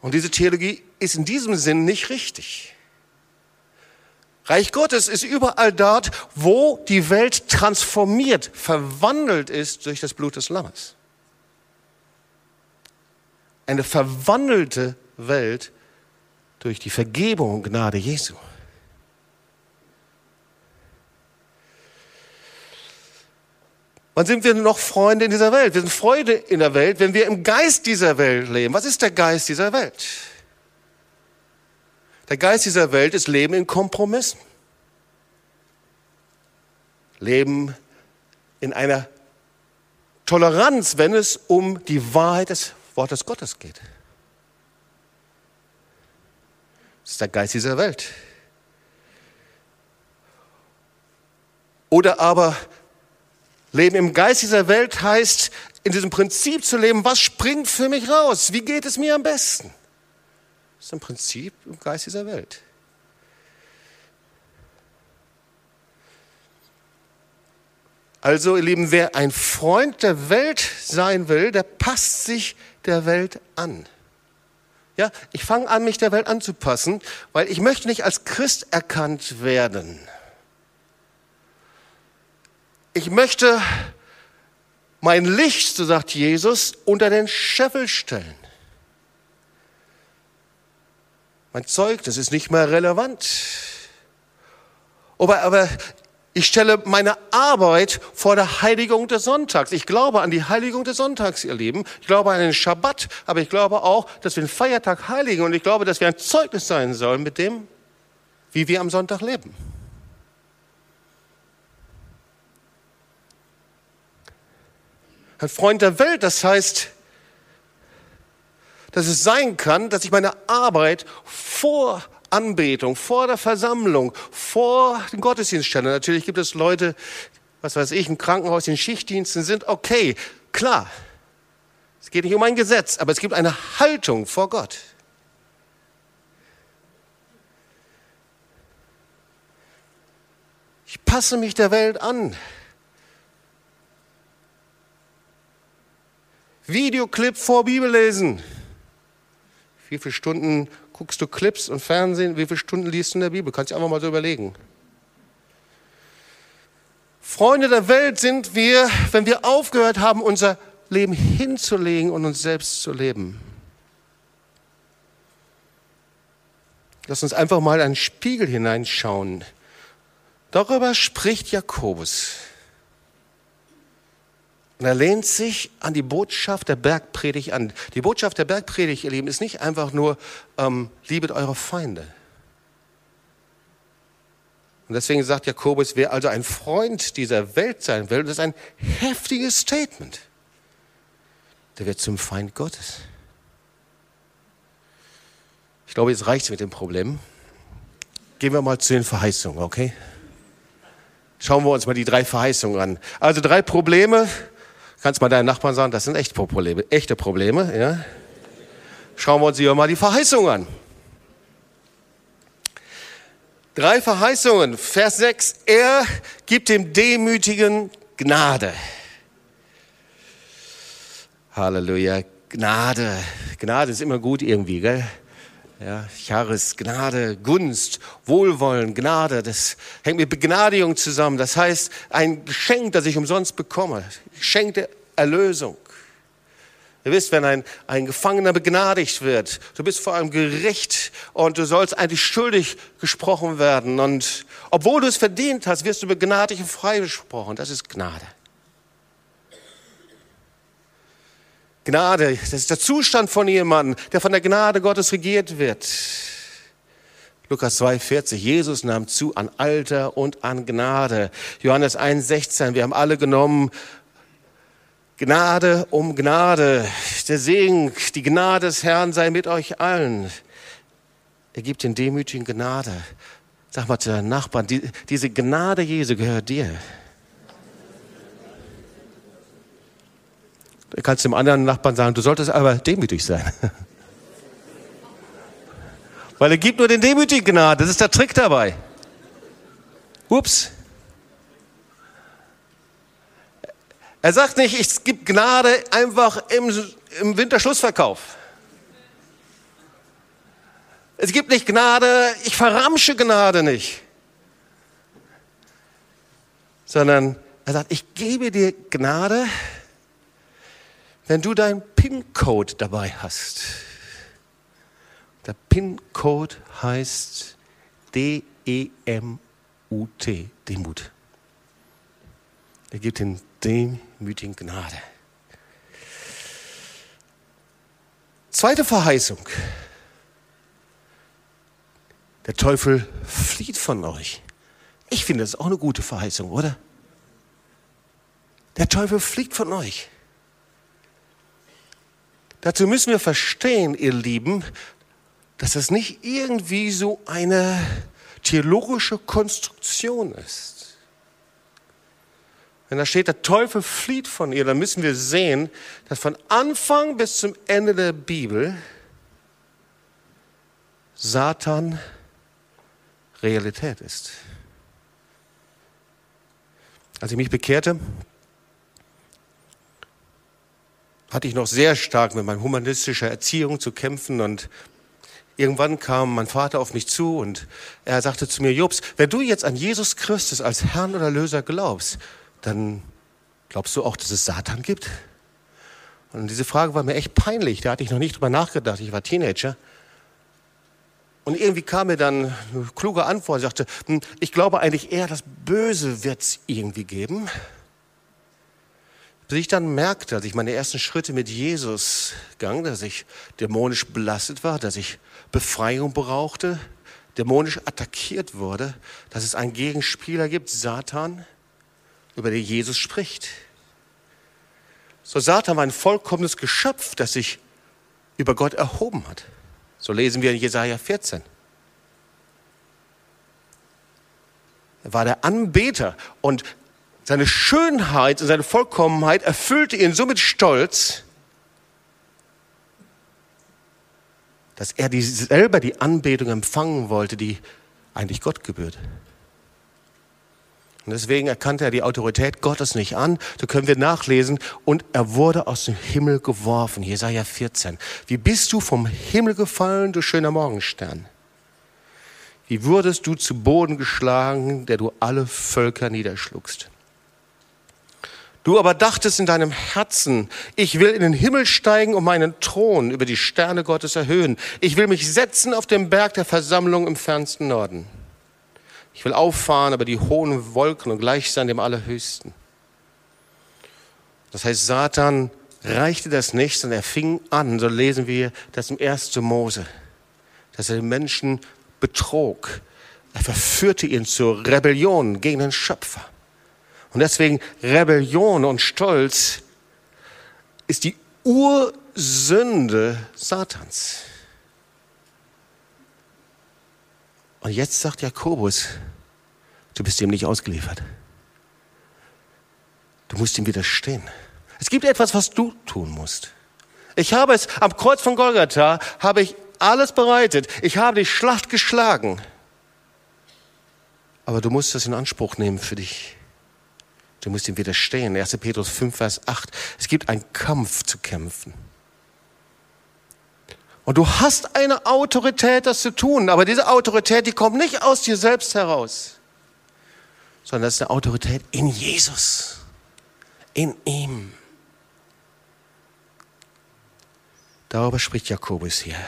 Und diese Theologie ist in diesem Sinn nicht richtig. Reich Gottes ist überall dort, wo die Welt transformiert, verwandelt ist durch das Blut des Lammes. Eine verwandelte Welt durch die Vergebung und Gnade Jesu. Wann sind wir noch Freunde in dieser Welt? Wir sind Freunde in der Welt, wenn wir im Geist dieser Welt leben. Was ist der Geist dieser Welt? Der Geist dieser Welt ist Leben in Kompromissen. Leben in einer Toleranz, wenn es um die Wahrheit des Wortes Gottes geht. Das ist der Geist dieser Welt. Oder aber Leben im Geist dieser Welt heißt, in diesem Prinzip zu leben, was springt für mich raus? Wie geht es mir am besten? Das ist ein Prinzip im Geist dieser Welt. Also, ihr Lieben, wer ein Freund der Welt sein will, der passt sich der Welt an. Ja, ich fange an, mich der Welt anzupassen, weil ich möchte nicht als Christ erkannt werden. Ich möchte mein Licht, so sagt Jesus, unter den Scheffel stellen. Mein Zeugnis ist nicht mehr relevant. Aber, aber ich stelle meine Arbeit vor der Heiligung des Sonntags. Ich glaube an die Heiligung des Sonntags, ihr Lieben. Ich glaube an den Schabbat, aber ich glaube auch, dass wir den Feiertag heiligen und ich glaube, dass wir ein Zeugnis sein sollen mit dem, wie wir am Sonntag leben. Ein Freund der Welt. Das heißt, dass es sein kann, dass ich meine Arbeit vor Anbetung, vor der Versammlung, vor den Gottesdienst stelle. Natürlich gibt es Leute, was weiß ich, im Krankenhaus, in Schichtdiensten sind, okay, klar. Es geht nicht um ein Gesetz, aber es gibt eine Haltung vor Gott. Ich passe mich der Welt an. Videoclip vor Bibellesen. Wie viele Stunden guckst du Clips und Fernsehen? Wie viele Stunden liest du in der Bibel? Kannst du einfach mal so überlegen. Freunde der Welt sind wir, wenn wir aufgehört haben, unser Leben hinzulegen und uns selbst zu leben. Lass uns einfach mal einen Spiegel hineinschauen. Darüber spricht Jakobus. Und er lehnt sich an die Botschaft der Bergpredigt an. Die Botschaft der Bergpredigt, ihr Lieben, ist nicht einfach nur, ähm, liebet eure Feinde. Und deswegen sagt Jakobus, wer also ein Freund dieser Welt sein will, das ist ein heftiges Statement. Der wird zum Feind Gottes. Ich glaube, jetzt reicht es mit dem Problem. Gehen wir mal zu den Verheißungen, okay? Schauen wir uns mal die drei Verheißungen an. Also drei Probleme, Kannst mal deinen Nachbarn sagen, das sind echte Probleme. Echte Probleme ja? Schauen wir uns hier mal die Verheißung an. Drei Verheißungen. Vers 6. Er gibt dem Demütigen Gnade. Halleluja. Gnade. Gnade ist immer gut irgendwie, gell? Ja, Charis, Gnade, Gunst, Wohlwollen, Gnade, das hängt mit Begnadigung zusammen. Das heißt, ein Geschenk, das ich umsonst bekomme. Geschenk der Erlösung. Ihr wisst, wenn ein, ein Gefangener begnadigt wird, du bist vor einem Gericht und du sollst eigentlich schuldig gesprochen werden. Und obwohl du es verdient hast, wirst du begnadigt und freigesprochen. Das ist Gnade. Gnade, das ist der Zustand von jemandem, der von der Gnade Gottes regiert wird. Lukas 2,40, Jesus nahm zu an Alter und an Gnade. Johannes 1,16, wir haben alle genommen, Gnade um Gnade. Der Segen, die Gnade des Herrn sei mit euch allen. Er gibt den Demütigen Gnade. Sag mal zu deinen Nachbarn, die, diese Gnade Jesu gehört dir. Du kannst dem anderen Nachbarn sagen, du solltest aber demütig sein. Weil er gibt nur den Demütigen Gnade. Das ist der Trick dabei. Ups. Er sagt nicht, ich gebe Gnade einfach im, im Winterschlussverkauf. Es gibt nicht Gnade, ich verramsche Gnade nicht. Sondern er sagt, ich gebe dir Gnade, wenn du deinen PIN-Code dabei hast. Der PIN-Code heißt D-E-M-U-T, Demut. Er gibt den demütigen Gnade. Zweite Verheißung. Der Teufel flieht von euch. Ich finde, das ist auch eine gute Verheißung, oder? Der Teufel fliegt von euch. Dazu müssen wir verstehen, ihr Lieben, dass es nicht irgendwie so eine theologische Konstruktion ist. Wenn da steht, der Teufel flieht von ihr, dann müssen wir sehen, dass von Anfang bis zum Ende der Bibel Satan Realität ist. Als ich mich bekehrte, hatte ich noch sehr stark mit meiner humanistischen Erziehung zu kämpfen und irgendwann kam mein Vater auf mich zu und er sagte zu mir, Jobs, wenn du jetzt an Jesus Christus als Herrn oder Löser glaubst, dann glaubst du auch, dass es Satan gibt? Und diese Frage war mir echt peinlich, da hatte ich noch nicht drüber nachgedacht, ich war Teenager. Und irgendwie kam mir dann eine kluge Antwort, ich sagte, hm, ich glaube eigentlich eher, das Böse wird es irgendwie geben. Bis ich dann merkte, als ich meine ersten Schritte mit Jesus gang, dass ich dämonisch belastet war, dass ich Befreiung brauchte, dämonisch attackiert wurde, dass es einen Gegenspieler gibt, Satan, über den Jesus spricht. So Satan war ein vollkommenes Geschöpf, das sich über Gott erhoben hat. So lesen wir in Jesaja 14. Er war der Anbeter und seine Schönheit und seine Vollkommenheit erfüllte ihn so mit Stolz, dass er die, selber die Anbetung empfangen wollte, die eigentlich Gott gebührt. Und deswegen erkannte er die Autorität Gottes nicht an. So können wir nachlesen. Und er wurde aus dem Himmel geworfen. Jesaja 14. Wie bist du vom Himmel gefallen, du schöner Morgenstern? Wie wurdest du zu Boden geschlagen, der du alle Völker niederschluckst? Du aber dachtest in deinem Herzen, ich will in den Himmel steigen und meinen Thron über die Sterne Gottes erhöhen. Ich will mich setzen auf dem Berg der Versammlung im fernsten Norden. Ich will auffahren über die hohen Wolken und gleich sein dem Allerhöchsten. Das heißt, Satan reichte das nicht, sondern er fing an, so lesen wir das im 1. Mose, dass er den Menschen betrog. Er verführte ihn zur Rebellion gegen den Schöpfer. Und deswegen Rebellion und Stolz ist die Ursünde Satans. Und jetzt sagt Jakobus, du bist ihm nicht ausgeliefert. Du musst ihm widerstehen. Es gibt etwas, was du tun musst. Ich habe es am Kreuz von Golgatha, habe ich alles bereitet. Ich habe die Schlacht geschlagen. Aber du musst das in Anspruch nehmen für dich. Du musst ihm widerstehen. 1. Petrus 5, Vers 8. Es gibt einen Kampf zu kämpfen. Und du hast eine Autorität, das zu tun. Aber diese Autorität, die kommt nicht aus dir selbst heraus, sondern das ist eine Autorität in Jesus. In ihm. Darüber spricht Jakobus hier.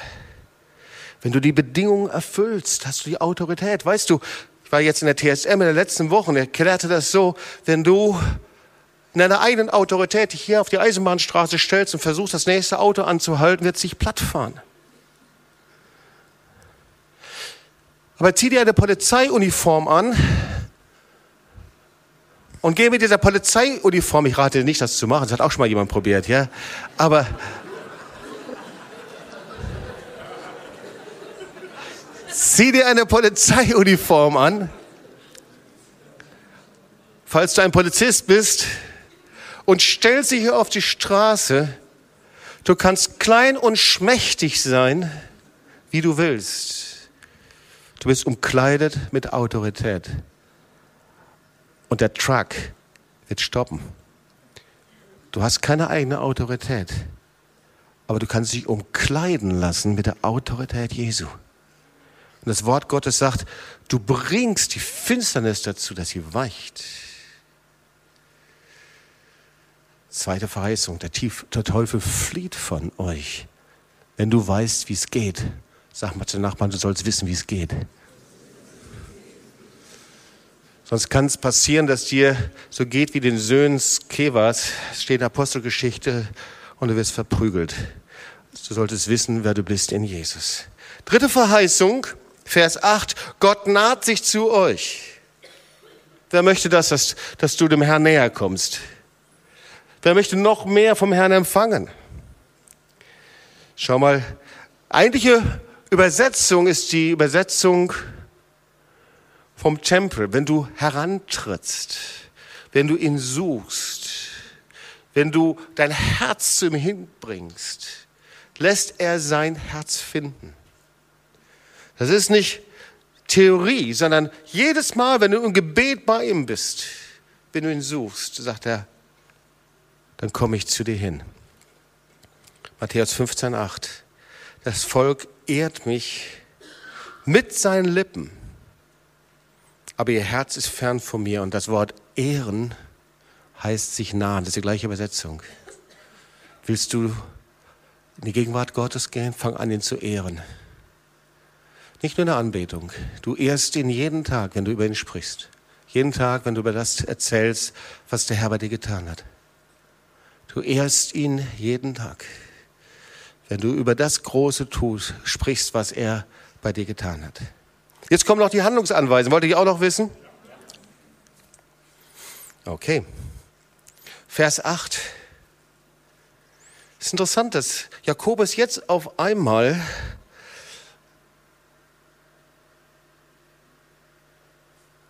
Wenn du die Bedingungen erfüllst, hast du die Autorität. Weißt du, ich war jetzt in der TSM in der letzten Woche und erklärte das so, wenn du in deiner eigenen Autorität dich hier auf die Eisenbahnstraße stellst und versuchst, das nächste Auto anzuhalten, wird es sich plattfahren. Aber zieh dir eine Polizeiuniform an und geh mit dieser Polizeiuniform, ich rate dir nicht, das zu machen, das hat auch schon mal jemand probiert, ja, aber Zieh dir eine Polizeiuniform an, falls du ein Polizist bist, und stell dich hier auf die Straße. Du kannst klein und schmächtig sein, wie du willst. Du bist umkleidet mit Autorität. Und der Truck wird stoppen. Du hast keine eigene Autorität, aber du kannst dich umkleiden lassen mit der Autorität Jesu. Und das Wort Gottes sagt, du bringst die Finsternis dazu, dass sie weicht. Zweite Verheißung, der, Tief, der Teufel flieht von euch, wenn du weißt, wie es geht. Sag mal zu den Nachbarn, du sollst wissen, wie es geht. Sonst kann es passieren, dass dir so geht wie den Söhnen Kevas, steht in Apostelgeschichte, und du wirst verprügelt. Du solltest wissen, wer du bist in Jesus. Dritte Verheißung, Vers 8, Gott naht sich zu euch. Wer möchte das, dass, dass du dem Herrn näher kommst? Wer möchte noch mehr vom Herrn empfangen? Schau mal, eigentliche Übersetzung ist die Übersetzung vom Tempel. Wenn du herantrittst, wenn du ihn suchst, wenn du dein Herz zu ihm hinbringst, lässt er sein Herz finden. Das ist nicht Theorie, sondern jedes Mal, wenn du im Gebet bei ihm bist, wenn du ihn suchst, sagt er, dann komme ich zu dir hin. Matthäus 15, 8. Das Volk ehrt mich mit seinen Lippen, aber ihr Herz ist fern von mir. Und das Wort ehren heißt sich nahen. Das ist die gleiche Übersetzung. Willst du in die Gegenwart Gottes gehen? Fang an, ihn zu ehren. Nicht nur eine Anbetung. Du ehrst ihn jeden Tag, wenn du über ihn sprichst. Jeden Tag, wenn du über das erzählst, was der Herr bei dir getan hat. Du ehrst ihn jeden Tag, wenn du über das Große tust, sprichst, was er bei dir getan hat. Jetzt kommen noch die Handlungsanweisungen. Wollt ihr auch noch wissen? Okay. Vers 8. Es ist interessant, dass Jakobus jetzt auf einmal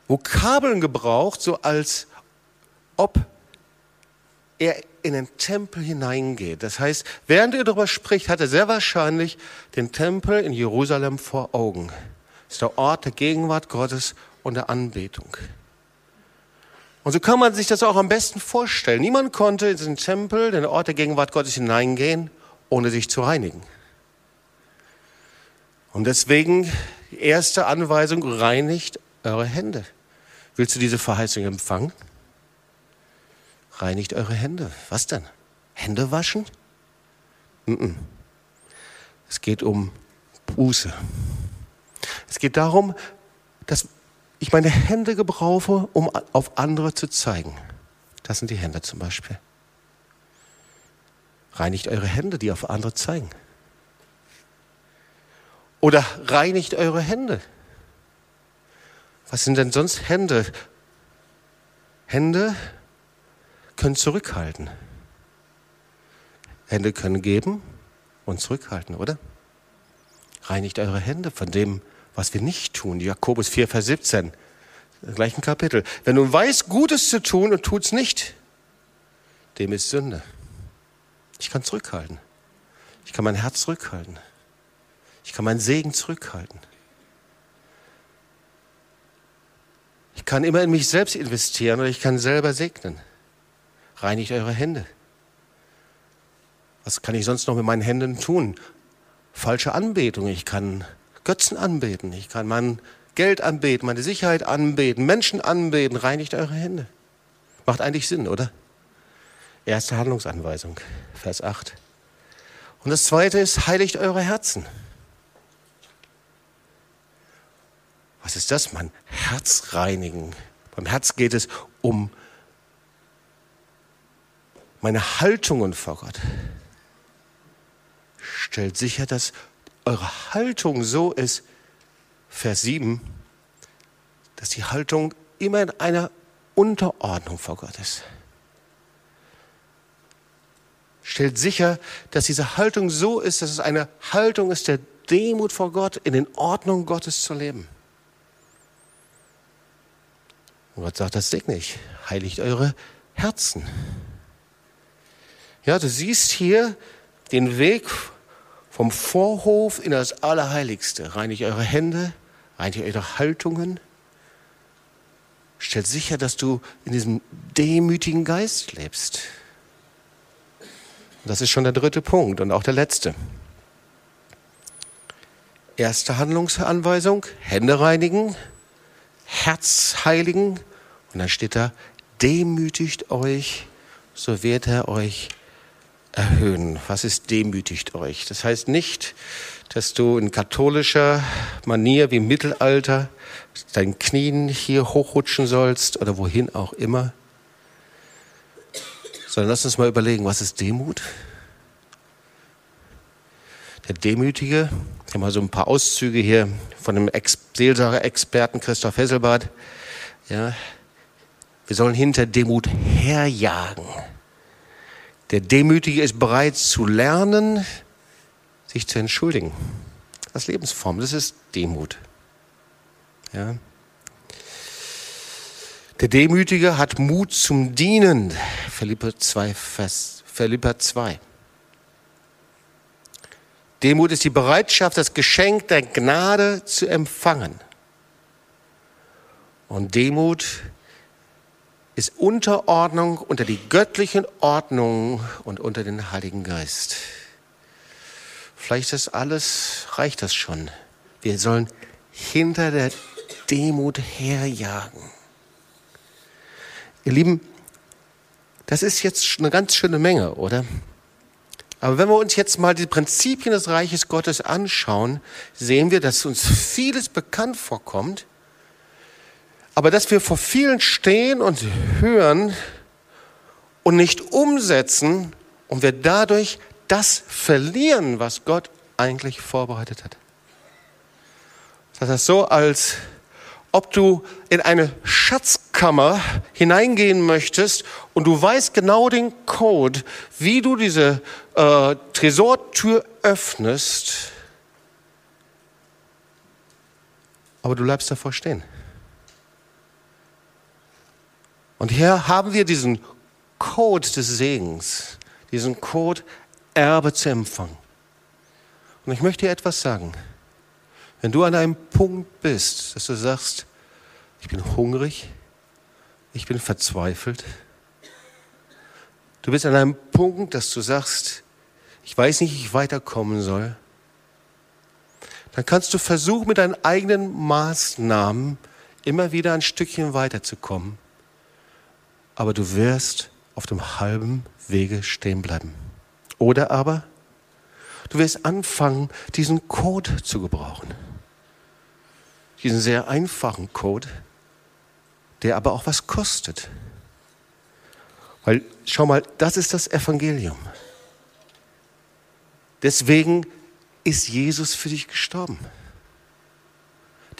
Vokabeln gebraucht, so als ob er in den Tempel hineingeht. Das heißt, während er darüber spricht, hat er sehr wahrscheinlich den Tempel in Jerusalem vor Augen. Das ist der Ort der Gegenwart Gottes und der Anbetung. Und so kann man sich das auch am besten vorstellen. Niemand konnte in den Tempel, den Ort der Gegenwart Gottes hineingehen, ohne sich zu reinigen. Und deswegen die erste Anweisung, reinigt eure Hände. Willst du diese Verheißung empfangen? Reinigt eure Hände. Was denn? Hände waschen? Es geht um Buße. Es geht darum, dass ich meine Hände gebrauche, um auf andere zu zeigen. Das sind die Hände zum Beispiel. Reinigt eure Hände, die auf andere zeigen. Oder reinigt eure Hände. Was sind denn sonst Hände? Hände können zurückhalten. Hände können geben und zurückhalten, oder? Reinigt eure Hände von dem, was wir nicht tun. Jakobus 4, Vers 17, im gleichen Kapitel. Wenn du weißt, Gutes zu tun und tut's nicht, dem ist Sünde. Ich kann zurückhalten. Ich kann mein Herz zurückhalten. Ich kann meinen Segen zurückhalten. Kann immer in mich selbst investieren oder ich kann selber segnen. Reinigt eure Hände. Was kann ich sonst noch mit meinen Händen tun? Falsche Anbetung. Ich kann Götzen anbeten. Ich kann mein Geld anbeten, meine Sicherheit anbeten, Menschen anbeten. Reinigt eure Hände. Macht eigentlich Sinn, oder? Erste Handlungsanweisung, Vers 8. Und das zweite ist, heiligt eure Herzen. Was ist das, mein Herz reinigen? Beim Herz geht es um meine Haltungen vor Gott. Stellt sicher, dass eure Haltung so ist, Vers 7, dass die Haltung immer in einer Unterordnung vor Gott ist. Stellt sicher, dass diese Haltung so ist, dass es eine Haltung ist der Demut vor Gott, in den Ordnungen Gottes zu leben. Und Gott sagt, das segne ich. Heiligt eure Herzen. Ja, du siehst hier den Weg vom Vorhof in das Allerheiligste. Reinigt eure Hände, reinigt eure Haltungen. Stellt sicher, dass du in diesem demütigen Geist lebst. Das ist schon der dritte Punkt und auch der letzte. Erste Handlungsanweisung, Hände reinigen, Herz heiligen und dann steht da, demütigt euch, so wird er euch erhöhen. Was ist demütigt euch? Das heißt nicht, dass du in katholischer Manier wie im Mittelalter deinen Knien hier hochrutschen sollst oder wohin auch immer, sondern lass uns mal überlegen, was ist Demut? Der Demütige, ich habe mal so ein paar Auszüge hier von dem Seelsorger-Experten Christoph Hesselbart, ja, wir sollen hinter Demut herjagen. Der Demütige ist bereit zu lernen, sich zu entschuldigen. Das ist Lebensform, das ist Demut. Ja. Der Demütige hat Mut zum Dienen. Philippa 2, Vers, Philippa 2. Demut ist die Bereitschaft, das Geschenk der Gnade zu empfangen. Und Demut ist Unterordnung unter die göttlichen Ordnungen und unter den Heiligen Geist. Vielleicht ist das alles, reicht das schon. Wir sollen hinter der Demut herjagen. Ihr Lieben, das ist jetzt eine ganz schöne Menge, oder? Aber wenn wir uns jetzt mal die Prinzipien des Reiches Gottes anschauen, sehen wir, dass uns vieles bekannt vorkommt, aber dass wir vor vielen stehen und hören und nicht umsetzen und wir dadurch das verlieren, was Gott eigentlich vorbereitet hat. Das ist so, als ob du in eine Schatzkammer hineingehen möchtest und du weißt genau den Code, wie du diese äh, Tresortür öffnest, aber du bleibst davor stehen. Und hier haben wir diesen Code des Segens, diesen Code Erbe zu empfangen. Und ich möchte dir etwas sagen. Wenn du an einem Punkt bist, dass du sagst, ich bin hungrig, ich bin verzweifelt, du bist an einem Punkt, dass du sagst, ich weiß nicht, wie ich weiterkommen soll, dann kannst du versuchen, mit deinen eigenen Maßnahmen immer wieder ein Stückchen weiterzukommen aber du wirst auf dem halben Wege stehen bleiben. Oder aber du wirst anfangen, diesen Code zu gebrauchen. Diesen sehr einfachen Code, der aber auch was kostet. Weil, schau mal, das ist das Evangelium. Deswegen ist Jesus für dich gestorben.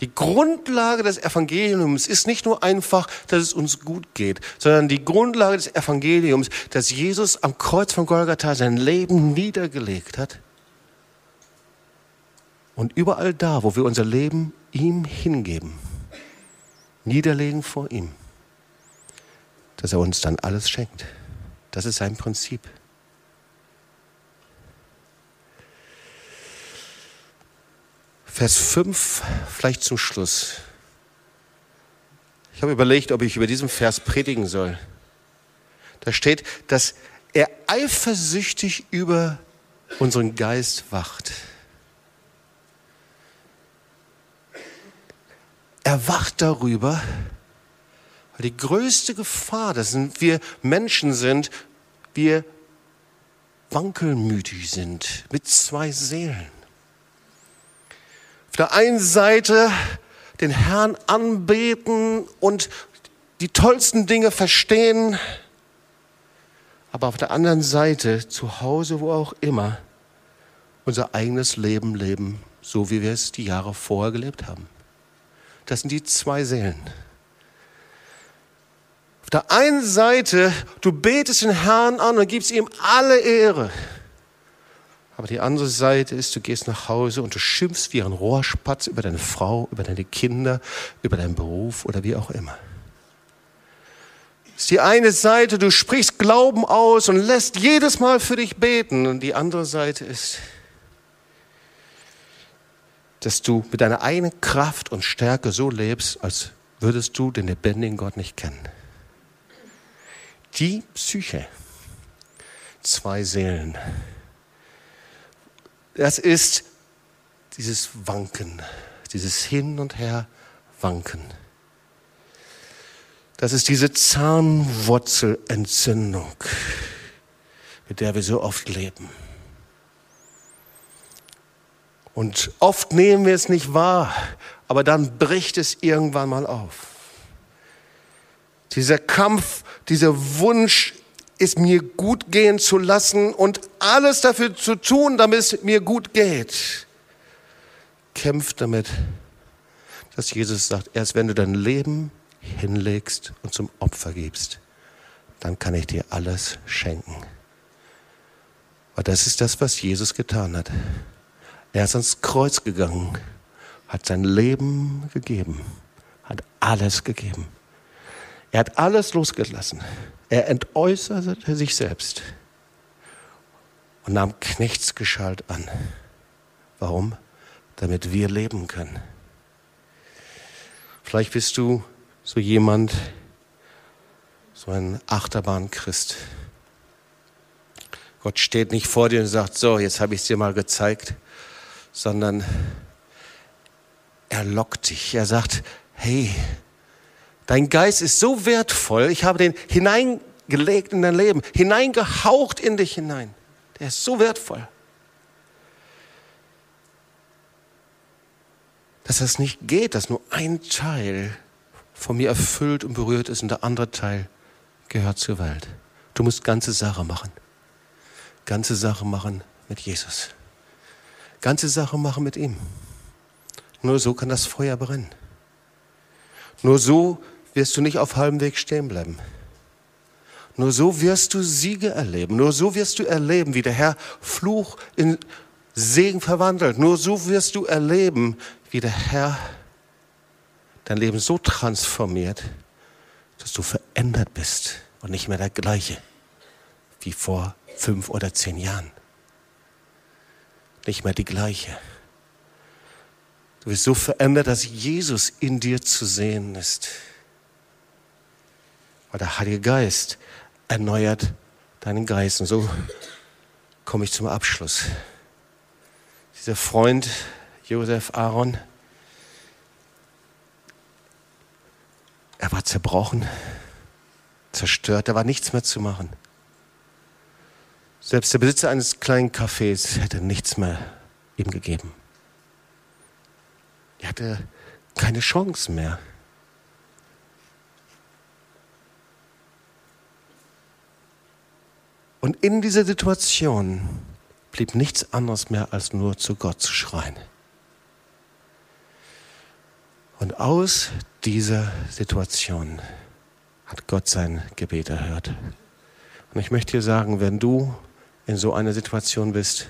Die Grundlage des Evangeliums ist nicht nur einfach, dass es uns gut geht, sondern die Grundlage des Evangeliums, dass Jesus am Kreuz von Golgatha sein Leben niedergelegt hat. Und überall da, wo wir unser Leben ihm hingeben, niederlegen vor ihm, dass er uns dann alles schenkt. Das ist sein Prinzip. Vers 5, vielleicht zum Schluss. Ich habe überlegt, ob ich über diesen Vers predigen soll. Da steht, dass er eifersüchtig über unseren Geist wacht. Er wacht darüber, weil die größte Gefahr, dass wir Menschen sind, wir wankelmütig sind mit zwei Seelen. Der einen Seite den Herrn anbeten und die tollsten Dinge verstehen, aber auf der anderen Seite, zu Hause, wo auch immer, unser eigenes Leben leben, so wie wir es die Jahre vorher gelebt haben. Das sind die zwei Seelen. Auf der einen Seite, du betest den Herrn an und gibst ihm alle Ehre. Aber die andere Seite ist, du gehst nach Hause und du schimpfst wie ein Rohrspatz über deine Frau, über deine Kinder, über deinen Beruf oder wie auch immer. Das ist die eine Seite, du sprichst Glauben aus und lässt jedes Mal für dich beten. Und die andere Seite ist, dass du mit deiner eigenen Kraft und Stärke so lebst, als würdest du den lebendigen Gott nicht kennen die Psyche. Zwei Seelen. Das ist dieses Wanken, dieses Hin und Her Wanken. Das ist diese Zahnwurzelentzündung, mit der wir so oft leben. Und oft nehmen wir es nicht wahr, aber dann bricht es irgendwann mal auf. Dieser Kampf, dieser Wunsch, es mir gut gehen zu lassen und alles dafür zu tun, damit es mir gut geht, kämpft damit, dass Jesus sagt, erst wenn du dein Leben hinlegst und zum Opfer gibst, dann kann ich dir alles schenken. Aber das ist das, was Jesus getan hat. Er ist ans Kreuz gegangen, hat sein Leben gegeben, hat alles gegeben. Er hat alles losgelassen. Er entäußerte sich selbst und nahm Knechtsgeschalt an. Warum? Damit wir leben können. Vielleicht bist du so jemand, so ein Achterbahnchrist. Gott steht nicht vor dir und sagt, so, jetzt habe ich es dir mal gezeigt, sondern er lockt dich. Er sagt, hey, Dein Geist ist so wertvoll. Ich habe den hineingelegt in dein Leben, hineingehaucht in dich hinein. Der ist so wertvoll. Dass es nicht geht, dass nur ein Teil von mir erfüllt und berührt ist und der andere Teil gehört zur Welt. Du musst ganze Sache machen. Ganze Sache machen mit Jesus. Ganze Sache machen mit ihm. Nur so kann das Feuer brennen. Nur so wirst du nicht auf halbem Weg stehen bleiben. Nur so wirst du Siege erleben. Nur so wirst du erleben, wie der Herr Fluch in Segen verwandelt. Nur so wirst du erleben, wie der Herr dein Leben so transformiert, dass du verändert bist und nicht mehr der gleiche wie vor fünf oder zehn Jahren. Nicht mehr die gleiche. Du wirst so verändert, dass Jesus in dir zu sehen ist. Weil der Heilige Geist erneuert deinen Geist. Und so komme ich zum Abschluss. Dieser Freund Josef Aaron, er war zerbrochen, zerstört, da war nichts mehr zu machen. Selbst der Besitzer eines kleinen Cafés hätte nichts mehr ihm gegeben. Er hatte keine Chance mehr. Und in dieser Situation blieb nichts anderes mehr, als nur zu Gott zu schreien. Und aus dieser Situation hat Gott sein Gebet erhört. Und ich möchte dir sagen, wenn du in so einer Situation bist,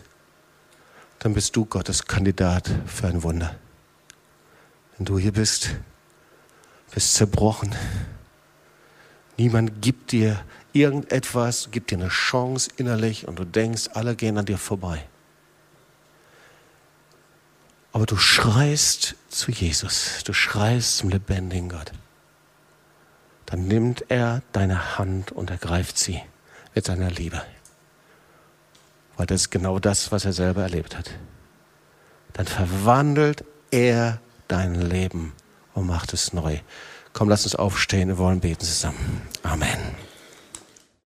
dann bist du Gottes Kandidat für ein Wunder. Wenn du hier bist, bist zerbrochen. Niemand gibt dir irgendetwas gibt dir eine Chance innerlich und du denkst, alle gehen an dir vorbei. Aber du schreist zu Jesus, du schreist zum lebendigen Gott. dann nimmt er deine Hand und ergreift sie mit seiner Liebe. Weil das ist genau das, was er selber erlebt hat. Dann verwandelt er dein Leben und macht es neu. Komm, lass uns aufstehen, wir wollen beten zusammen. Amen.